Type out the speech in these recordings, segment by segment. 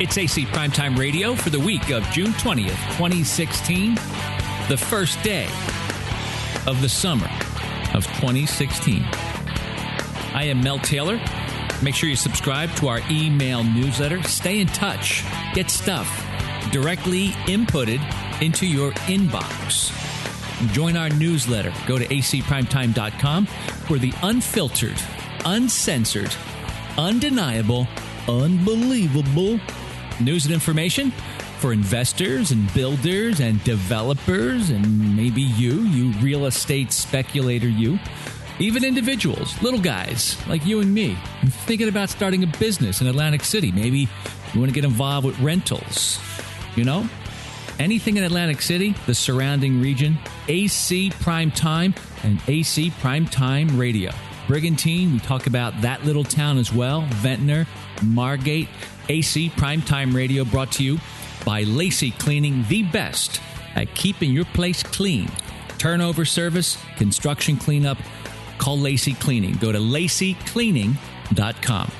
It's AC Primetime Radio for the week of June 20th, 2016, the first day of the summer of 2016. I am Mel Taylor. Make sure you subscribe to our email newsletter. Stay in touch. Get stuff directly inputted into your inbox. Join our newsletter. Go to acprimetime.com for the unfiltered, uncensored, undeniable, unbelievable news and information for investors and builders and developers and maybe you, you real estate speculator, you. Even individuals, little guys like you and me, thinking about starting a business in Atlantic City. Maybe you want to get involved with rentals. You know, anything in Atlantic City, the surrounding region, AC Prime Time and AC Prime Time Radio. Brigantine, we talk about that little town as well. Ventnor, Margate, AC Primetime Radio brought to you by Lacey Cleaning, the best at keeping your place clean. Turnover service, construction cleanup, call Lacey Cleaning. Go to laceycleaning.com.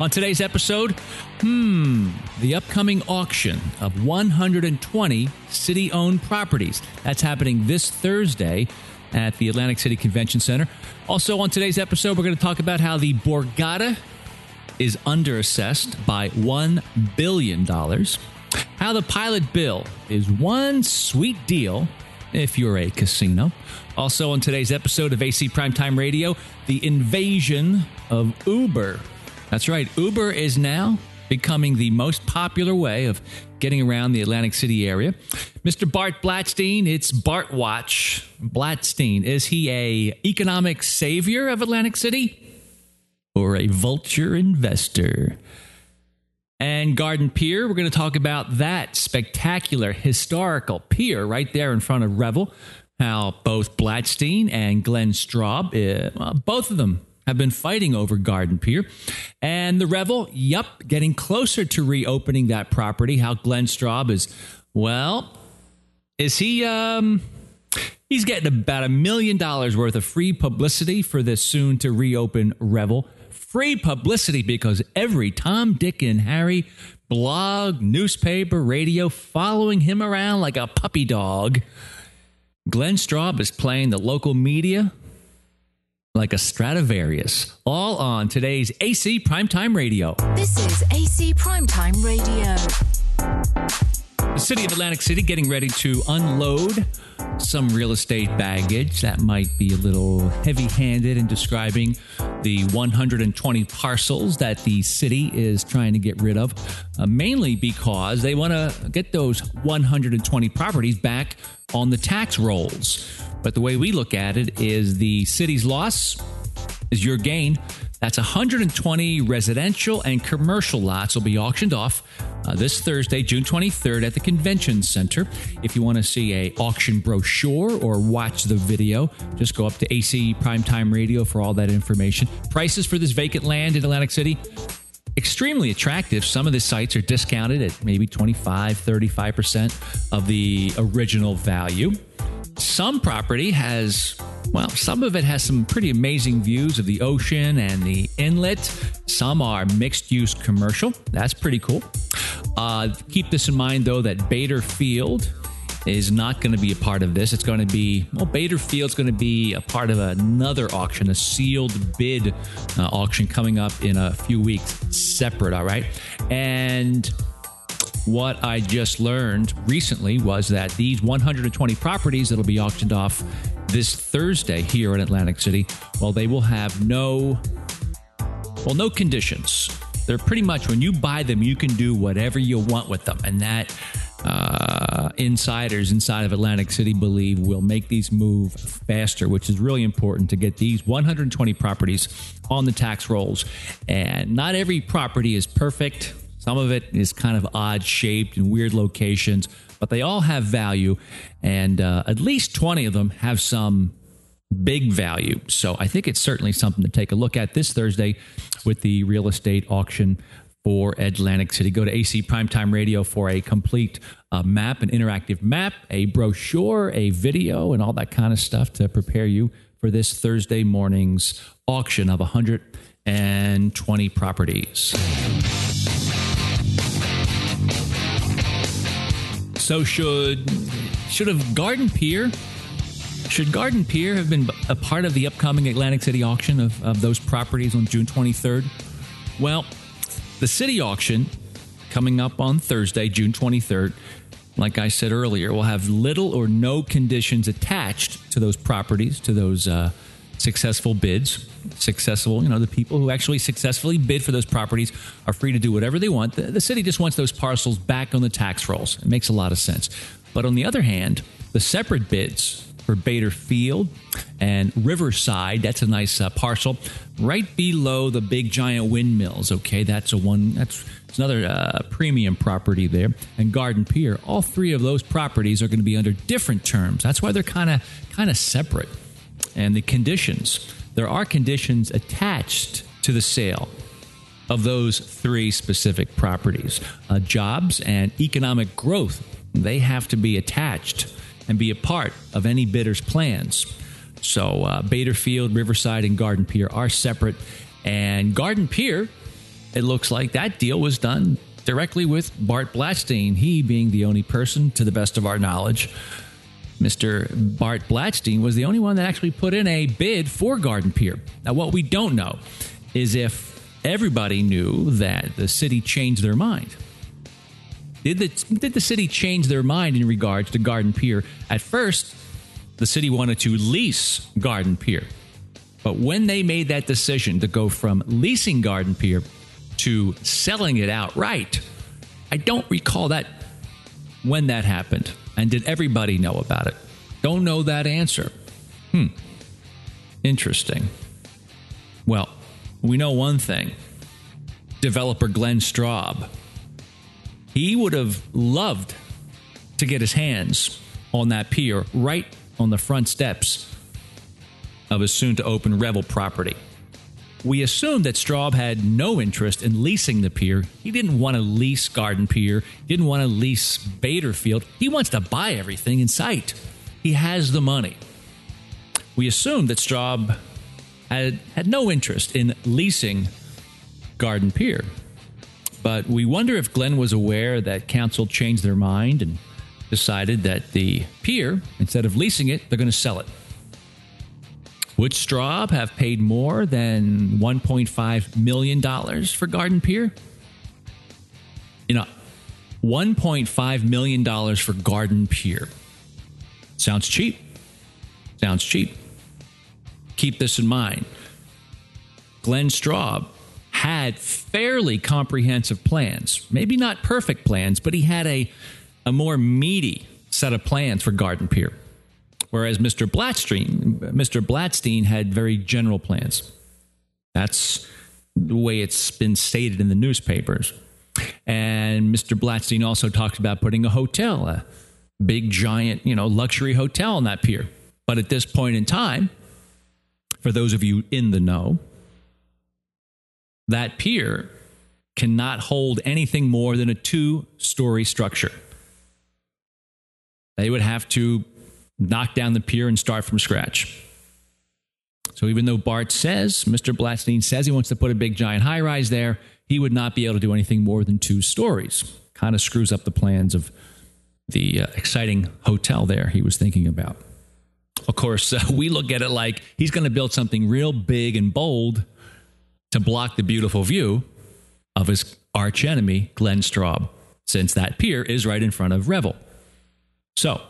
On today's episode, hmm, the upcoming auction of 120 city owned properties. That's happening this Thursday at the Atlantic City Convention Center. Also, on today's episode, we're going to talk about how the Borgata is underassessed by $1 billion, how the pilot bill is one sweet deal if you're a casino. Also, on today's episode of AC Primetime Radio, the invasion of Uber. That's right, Uber is now becoming the most popular way of getting around the Atlantic City area. Mr. Bart Blatstein, it's Bart Watch. Blatstein, is he a economic savior of Atlantic City or a vulture investor? And Garden Pier, we're going to talk about that spectacular historical pier right there in front of Revel. How both Blatstein and Glenn Straub, uh, both of them have been fighting over Garden Pier. And the Revel, yup, getting closer to reopening that property. How Glenn Straub is, well, is he, um, he's getting about a million dollars worth of free publicity for this soon to reopen Revel. Free publicity because every Tom, Dick, and Harry blog, newspaper, radio following him around like a puppy dog. Glenn Straub is playing the local media like a Stradivarius. All on today's AC Primetime Radio. This is AC Primetime Radio. The city of Atlantic City getting ready to unload some real estate baggage. That might be a little heavy handed in describing the 120 parcels that the city is trying to get rid of, uh, mainly because they want to get those 120 properties back on the tax rolls. But the way we look at it is the city's loss is your gain. That's 120 residential and commercial lots will be auctioned off uh, this Thursday, June 23rd, at the Convention Center. If you want to see a auction brochure or watch the video, just go up to AC Primetime Radio for all that information. Prices for this vacant land in Atlantic City extremely attractive. Some of the sites are discounted at maybe 25, 35% of the original value. Some property has, well, some of it has some pretty amazing views of the ocean and the inlet. Some are mixed use commercial. That's pretty cool. Uh, keep this in mind, though, that Bader Field is not going to be a part of this. It's going to be, well, Bader Field's going to be a part of another auction, a sealed bid uh, auction coming up in a few weeks, separate, all right? And what I just learned recently was that these 120 properties that'll be auctioned off this Thursday here in Atlantic City, well, they will have no, well, no conditions. They're pretty much when you buy them, you can do whatever you want with them, and that uh, insiders inside of Atlantic City believe will make these move faster, which is really important to get these 120 properties on the tax rolls. And not every property is perfect. Some of it is kind of odd shaped and weird locations, but they all have value. And uh, at least 20 of them have some big value. So I think it's certainly something to take a look at this Thursday with the real estate auction for Atlantic City. Go to AC Primetime Radio for a complete uh, map, an interactive map, a brochure, a video, and all that kind of stuff to prepare you for this Thursday morning's auction of 120 properties. So should should have Garden Pier should Garden Pier have been a part of the upcoming Atlantic City auction of, of those properties on June 23rd? Well, the city auction coming up on Thursday, June 23rd, like I said earlier, will have little or no conditions attached to those properties, to those uh, successful bids. Successful, you know, the people who actually successfully bid for those properties are free to do whatever they want. The, the city just wants those parcels back on the tax rolls. It makes a lot of sense. But on the other hand, the separate bids for Bader Field and Riverside. That's a nice uh, parcel right below the big giant windmills. Okay, that's a one. That's another uh, premium property there. And Garden Pier. All three of those properties are going to be under different terms. That's why they're kind of kind of separate. And the conditions. There are conditions attached to the sale of those three specific properties. Uh, jobs and economic growth. They have to be attached and be a part of any bidder's plans. So, uh, Bader Field, Riverside, and Garden Pier are separate. And Garden Pier, it looks like that deal was done directly with Bart Blatstein, he being the only person, to the best of our knowledge. Mr. Bart Blatstein was the only one that actually put in a bid for Garden Pier. Now, what we don't know is if everybody knew that the city changed their mind did the, did the city change their mind in regards to Garden Pier? At first, the city wanted to lease Garden Pier. But when they made that decision to go from leasing Garden Pier to selling it outright, I don't recall that when that happened. And did everybody know about it? Don't know that answer. Hmm. Interesting. Well, we know one thing. Developer Glenn Straub he would have loved to get his hands on that pier right on the front steps of his soon to open Revel property. We assumed that Straub had no interest in leasing the pier. He didn't want to lease Garden Pier, didn't want to lease Bader Field. He wants to buy everything in sight. He has the money. We assumed that Straub had, had no interest in leasing Garden Pier. But we wonder if Glenn was aware that council changed their mind and decided that the pier, instead of leasing it, they're going to sell it. Would Straub have paid more than $1.5 million for Garden Pier? You know, $1.5 million for Garden Pier. Sounds cheap. Sounds cheap. Keep this in mind. Glenn Straub had fairly comprehensive plans. Maybe not perfect plans, but he had a, a more meaty set of plans for Garden Pier. Whereas Mr. Blatstein, Mr. Blatstein had very general plans. That's the way it's been stated in the newspapers. And Mr. Blatstein also talked about putting a hotel, a big, giant, you know, luxury hotel on that pier. But at this point in time, for those of you in the know, that pier cannot hold anything more than a two story structure. They would have to knock down the pier and start from scratch. So even though Bart says, Mr. Blatstein says he wants to put a big giant high rise there, he would not be able to do anything more than two stories. Kind of screws up the plans of the uh, exciting hotel there he was thinking about. Of course, uh, we look at it like he's going to build something real big and bold to block the beautiful view of his arch enemy, Glenn Straub, since that pier is right in front of Revel. So,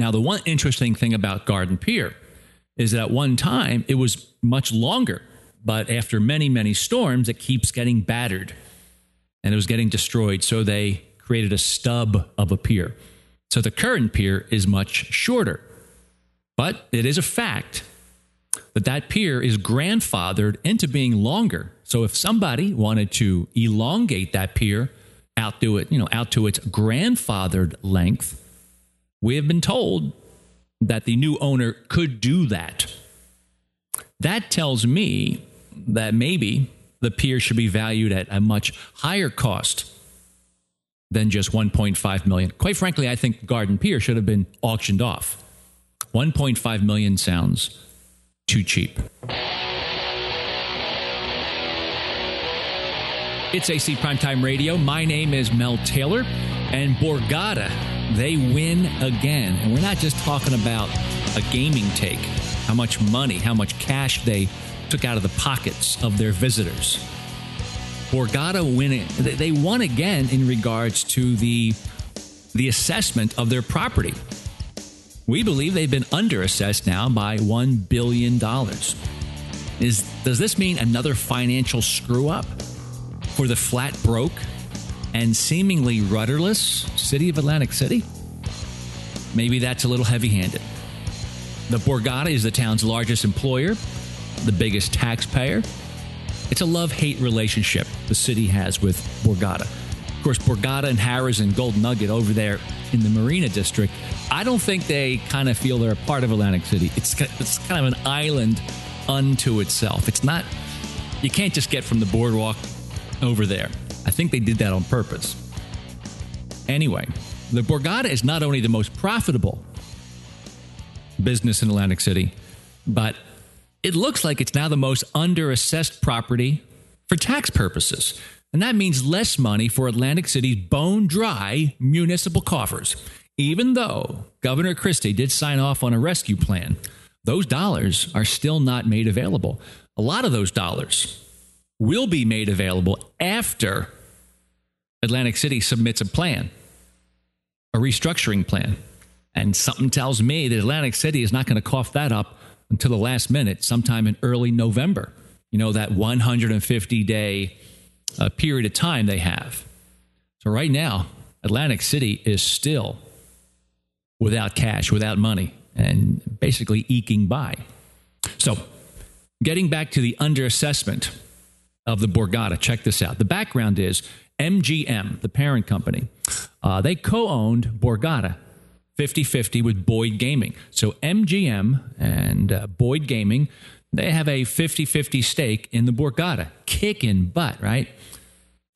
now the one interesting thing about Garden Pier is that at one time it was much longer, but after many, many storms, it keeps getting battered and it was getting destroyed. So they created a stub of a pier. So the current pier is much shorter. But it is a fact that that pier is grandfathered into being longer. So if somebody wanted to elongate that pier out to it, you know, out to its grandfathered length, we have been told that the new owner could do that. That tells me that maybe the pier should be valued at a much higher cost than just 1.5 million. Quite frankly, I think Garden Pier should have been auctioned off. 1.5 million sounds too cheap. It's AC Primetime Radio. My name is Mel Taylor, and Borgata they win again. And we're not just talking about a gaming take, how much money, how much cash they took out of the pockets of their visitors. Borgata win it. they won again in regards to the the assessment of their property. We believe they've been underassessed now by $1 billion. Is, does this mean another financial screw up for the flat broke and seemingly rudderless city of Atlantic City? Maybe that's a little heavy handed. The Borgata is the town's largest employer, the biggest taxpayer. It's a love hate relationship the city has with Borgata. Of course, Borgata and Harrah's and Gold Nugget over there in the Marina District, I don't think they kind of feel they're a part of Atlantic City. It's, it's kind of an island unto itself. It's not, you can't just get from the boardwalk over there. I think they did that on purpose. Anyway, the Borgata is not only the most profitable business in Atlantic City, but it looks like it's now the most underassessed property for tax purposes. And that means less money for Atlantic City's bone dry municipal coffers. Even though Governor Christie did sign off on a rescue plan, those dollars are still not made available. A lot of those dollars will be made available after Atlantic City submits a plan, a restructuring plan. And something tells me that Atlantic City is not going to cough that up until the last minute, sometime in early November. You know, that 150 day uh, period of time they have. So, right now, Atlantic City is still without cash, without money, and basically eking by. So, getting back to the underassessment of the Borgata, check this out. The background is MGM, the parent company, uh, they co owned Borgata 50 50 with Boyd Gaming. So MGM and uh, Boyd Gaming, they have a 50 50 stake in the Borgata. Kicking butt, right?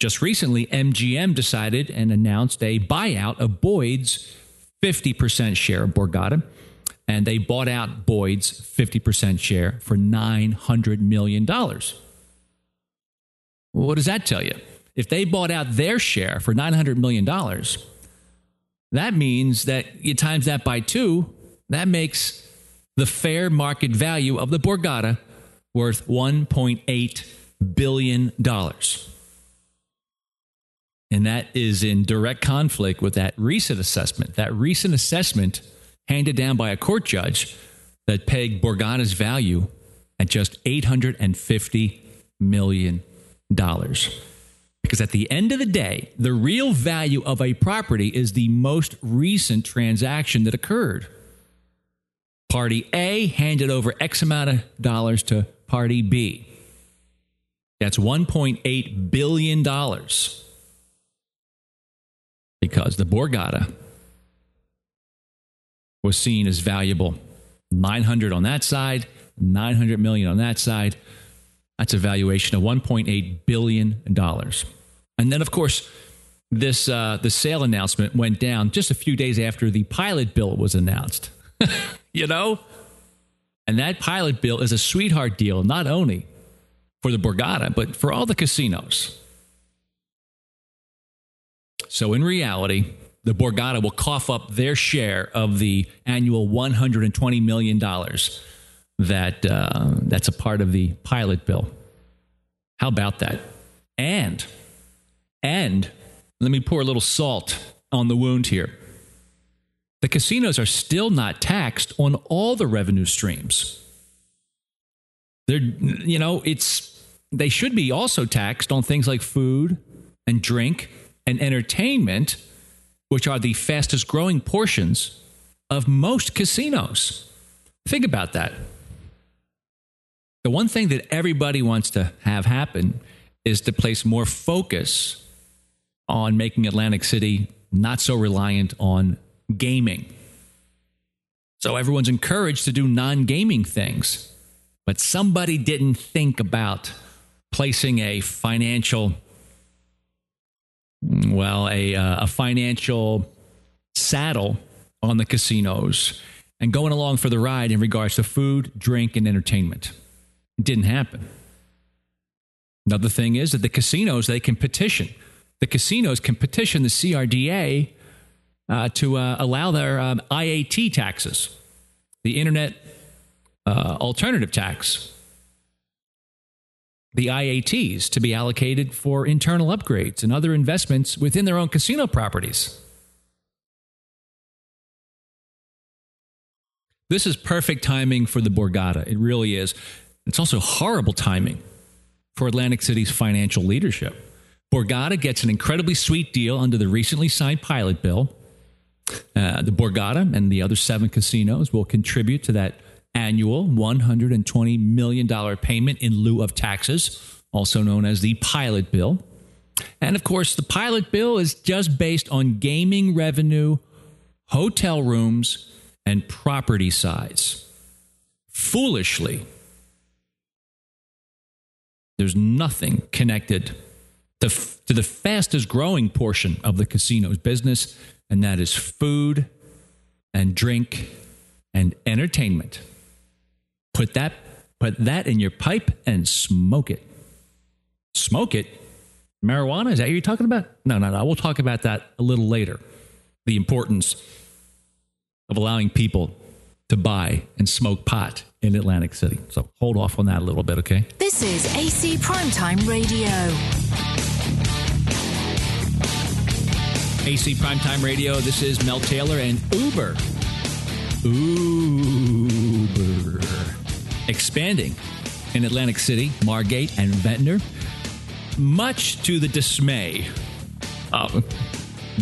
Just recently, MGM decided and announced a buyout of Boyd's 50% share of Borgata, and they bought out Boyd's 50% share for $900 million. What does that tell you? If they bought out their share for $900 million, that means that you times that by two, that makes the fair market value of the Borgata worth $1.8 billion. And that is in direct conflict with that recent assessment. That recent assessment handed down by a court judge that pegged Borgata's value at just $850 million. Because at the end of the day, the real value of a property is the most recent transaction that occurred. Party A handed over X amount of dollars to Party B. That's $1.8 billion because the Borgata was seen as valuable 900 on that side 900 million on that side that's a valuation of 1.8 billion dollars. And then of course this uh, the sale announcement went down just a few days after the pilot bill was announced. You know? And that pilot bill is a sweetheart deal not only for the borgata but for all the casinos. So, in reality, the Borgata will cough up their share of the annual $120 million that, uh, that's a part of the pilot bill. How about that? And, and let me pour a little salt on the wound here. The casinos are still not taxed on all the revenue streams. They're, you know, it's, they should be also taxed on things like food and drink and entertainment, which are the fastest growing portions of most casinos. Think about that. The one thing that everybody wants to have happen is to place more focus on making Atlantic City not so reliant on gaming. So everyone's encouraged to do non gaming things. But somebody didn't think about placing a financial well, a, uh, a financial saddle on the casinos and going along for the ride in regards to food, drink, and entertainment. Didn't happen. Another thing is that the casinos, they can petition. The casinos can petition the CRDA uh, to uh, allow their um, IAT taxes, the Internet uh, Alternative Tax, the IATs, to be allocated for internal upgrades and other investments within their own casino properties. This is perfect timing for the Borgata. It really is. It's also horrible timing for Atlantic City's financial leadership. Borgata gets an incredibly sweet deal under the recently signed pilot bill. Uh, the Borgata and the other seven casinos will contribute to that annual $120 million payment in lieu of taxes, also known as the pilot bill. And of course, the pilot bill is just based on gaming revenue, hotel rooms, and property size. Foolishly, there's nothing connected to, to the fastest growing portion of the casino's business, and that is food and drink and entertainment. Put that, put that in your pipe and smoke it. Smoke it? Marijuana? Is that what you're talking about? No, no, no. We'll talk about that a little later. The importance of allowing people to buy and smoke pot in Atlantic City. So hold off on that a little bit, okay? This is AC Primetime Radio. AC Primetime Radio. This is Mel Taylor and Uber. Uber. Expanding in Atlantic City, Margate, and Ventnor. Much to the dismay. Uh,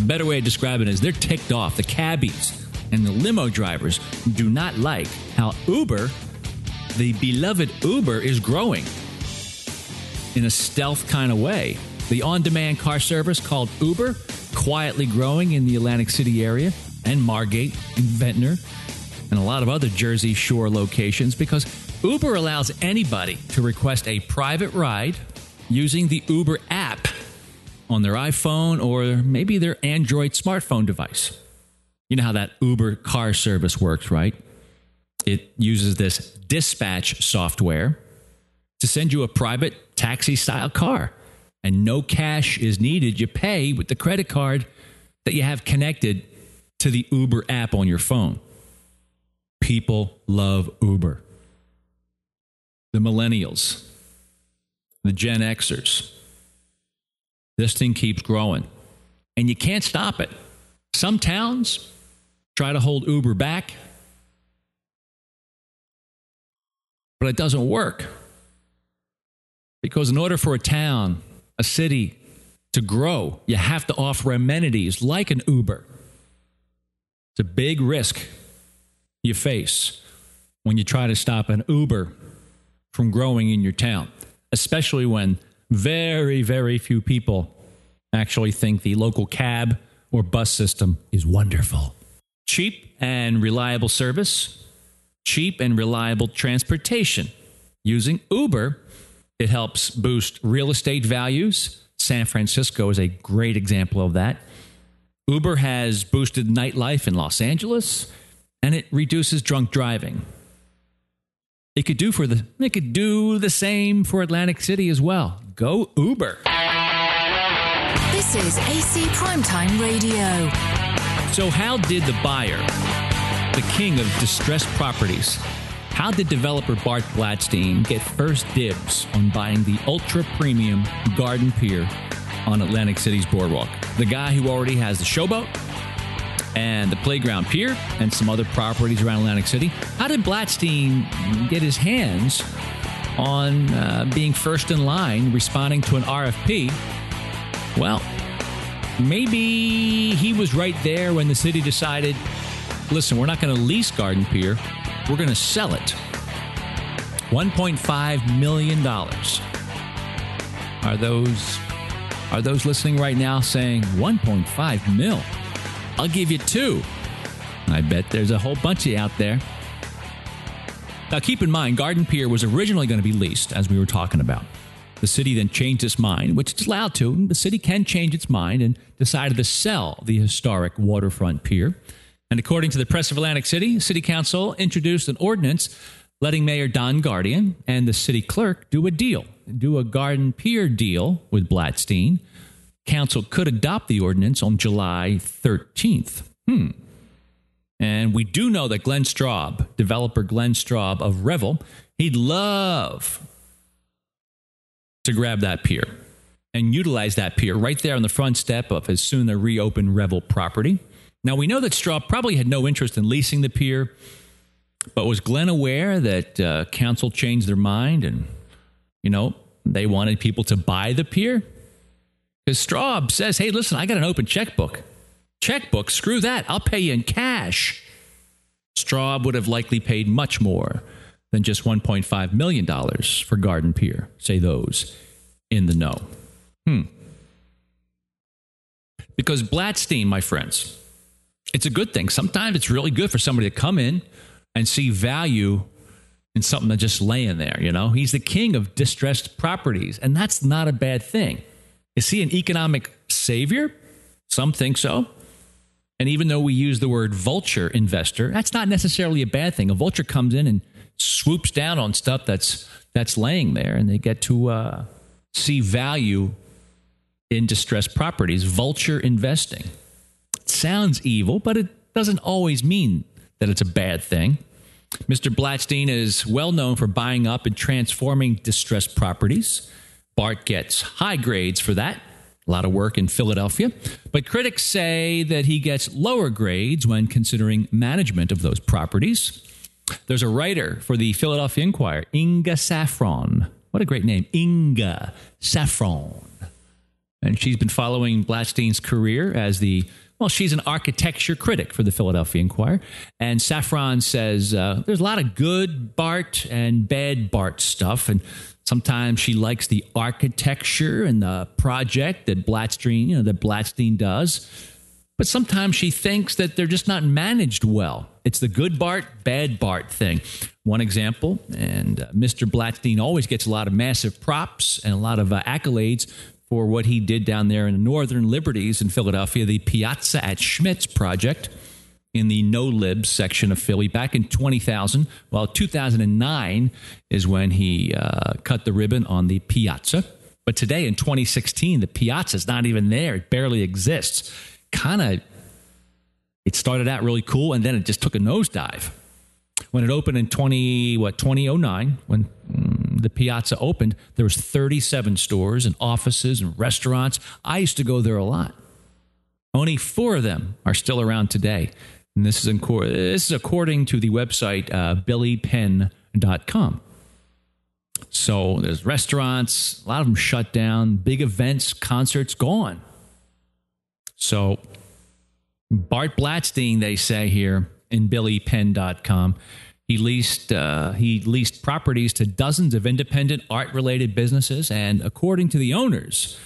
better way to describe it is they're ticked off. The cabbies and the limo drivers do not like how Uber, the beloved Uber, is growing in a stealth kind of way. The on demand car service called Uber, quietly growing in the Atlantic City area and Margate and Ventnor and a lot of other Jersey Shore locations because Uber allows anybody to request a private ride using the Uber app on their iPhone or maybe their Android smartphone device. You know how that Uber car service works, right? It uses this dispatch software to send you a private taxi style car. And no cash is needed. You pay with the credit card that you have connected to the Uber app on your phone. People love Uber. The millennials, the Gen Xers. This thing keeps growing. And you can't stop it. Some towns, try to hold Uber back, but it doesn't work. Because in order for a town, a city to grow, you have to offer amenities like an Uber. It's a big risk you face when you try to stop an Uber from growing in your town, especially when very, very few people actually think the local cab or bus system is wonderful. Cheap and reliable service, cheap and reliable transportation. Using Uber, it helps boost real estate values. San Francisco is a great example of that. Uber has boosted nightlife in Los Angeles and it reduces drunk driving. It could do for the it could do the same for Atlantic City as well. Go Uber. This is AC Primetime Radio. So, how did the buyer, the king of distressed properties, how did developer Bart Blatstein get first dibs on buying the ultra premium Garden Pier on Atlantic City's boardwalk? The guy who already has the showboat and the playground pier and some other properties around Atlantic City. How did Blatstein get his hands on uh, being first in line responding to an RFP? Well, maybe he was right there when the city decided listen, we're not going to lease Garden Pier, we're going to sell it. $1.5 million. Are those are those listening right now saying 1.5 mil? I'll give you two. I bet there's a whole bunch of you out there. Now, keep in mind, Garden Pier was originally going to be leased, as we were talking about. The city then changed its mind, which it's allowed to. The city can change its mind and decided to sell the historic waterfront pier. And according to the Press of Atlantic City, City Council introduced an ordinance letting Mayor Don Guardian and the city clerk do a deal, do a Garden Pier deal with Blatstein Council could adopt the ordinance on July 13th. Hmm. And we do know that Glenn Straub, developer Glenn Straub of Revel, he'd love to grab that pier and utilize that pier right there on the front step of his soon to reopen Revel property. Now, we know that Straub probably had no interest in leasing the pier, but was Glenn aware that uh, council changed their mind and, you know, they wanted people to buy the pier? Because Straub says, hey, listen, I got an open checkbook. Checkbook, screw that. I'll pay you in cash. Straub would have likely paid much more than just $1.5 million for Garden Pier, say those in the know. Hmm. Because Blatstein, my friends, it's a good thing. Sometimes it's really good for somebody to come in and see value in something that's just laying there, you know? He's the king of distressed properties, and that's not a bad thing. Is he an economic savior? Some think so. And even though we use the word vulture investor, that's not necessarily a bad thing. A vulture comes in and swoops down on stuff that's that's laying there, and they get to uh, see value in distressed properties. Vulture investing sounds evil, but it doesn't always mean that it's a bad thing. Mr. Blatstein is well known for buying up and transforming distressed properties. Bart gets high grades for that. A lot of work in Philadelphia. But critics say that he gets lower grades when considering management of those properties. There's a writer for the Philadelphia Inquirer, Inga Saffron. What a great name, Inga Saffron. And she's been following Blatstein's career as the well, she's an architecture critic for the Philadelphia Inquirer. And Saffron says uh, there's a lot of good Bart and bad Bart stuff. And sometimes she likes the architecture and the project that Blatstein, you know, that Blatstein does. But sometimes she thinks that they're just not managed well. It's the good Bart, bad Bart thing. One example, and uh, Mr. Blatstein always gets a lot of massive props and a lot of uh, accolades for what he did down there in the Northern Liberties in Philadelphia, the Piazza at Schmidts project in the no libs section of Philly back in 20,000. Well, 2009 is when he uh, cut the ribbon on the Piazza. But today in 2016, the Piazza is not even there. It barely exists. Kind of, it started out really cool and then it just took a nosedive. When it opened in 20, what, 2009, when the Piazza opened, there was 37 stores and offices and restaurants. I used to go there a lot. Only four of them are still around today. And this is, in, this is according to the website uh, billypenn.com. So there's restaurants, a lot of them shut down, big events, concerts gone. So Bart Blatstein, they say here in billypenn.com, he leased uh, he leased properties to dozens of independent art related businesses, and according to the owners,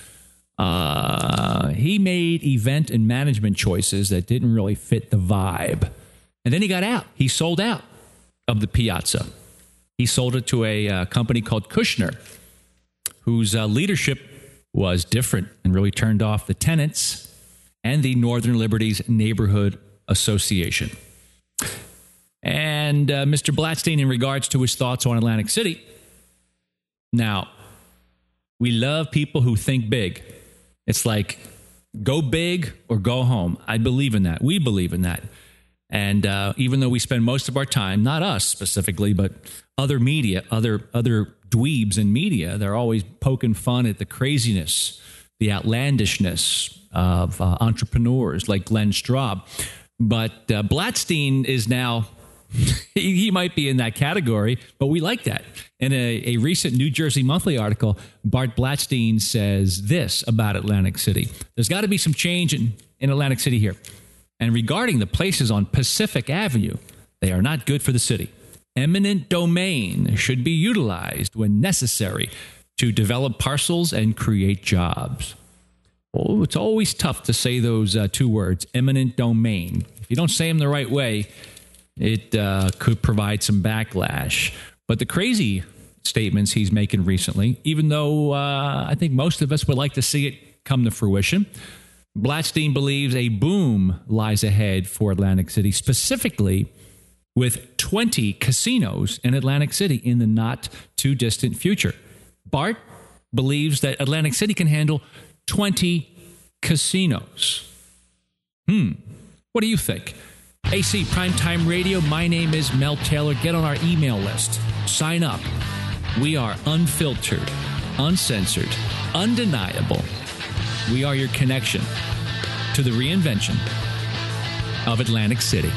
uh, he made event and management choices that didn't really fit the vibe. And then he got out. He sold out of the Piazza. He sold it to a uh, company called Kushner, whose uh, leadership was different and really turned off the tenants and the Northern Liberties Neighborhood Association. And uh, Mr. Blatstein, in regards to his thoughts on Atlantic City, now, we love people who think big. It's like go big or go home. I believe in that. We believe in that. And uh, even though we spend most of our time, not us specifically, but other media, other other dweebs in media, they're always poking fun at the craziness, the outlandishness of uh, entrepreneurs like Glenn Straub. But uh, Blatstein is now he, might be in that category, but we like that. In a, a recent New Jersey Monthly article, Bart Blatstein says this about Atlantic City There's got to be some change in, in Atlantic City here. And regarding the places on Pacific Avenue, they are not good for the city. Eminent domain should be utilized when necessary to develop parcels and create jobs. Well, it's always tough to say those uh, two words, eminent domain. If you don't say them the right way, it uh, could provide some backlash. But the crazy statements he's making recently, even though uh, I think most of us would like to see it come to fruition, Blatstein believes a boom lies ahead for Atlantic City, specifically with 20 casinos in Atlantic City in the not too distant future. Bart believes that Atlantic City can handle 20 casinos. Hmm. What do you think? AC Primetime Radio, my name is Mel Taylor. Get on our email list. Sign up. We are unfiltered, uncensored, undeniable. We are your connection to the reinvention of Atlantic City.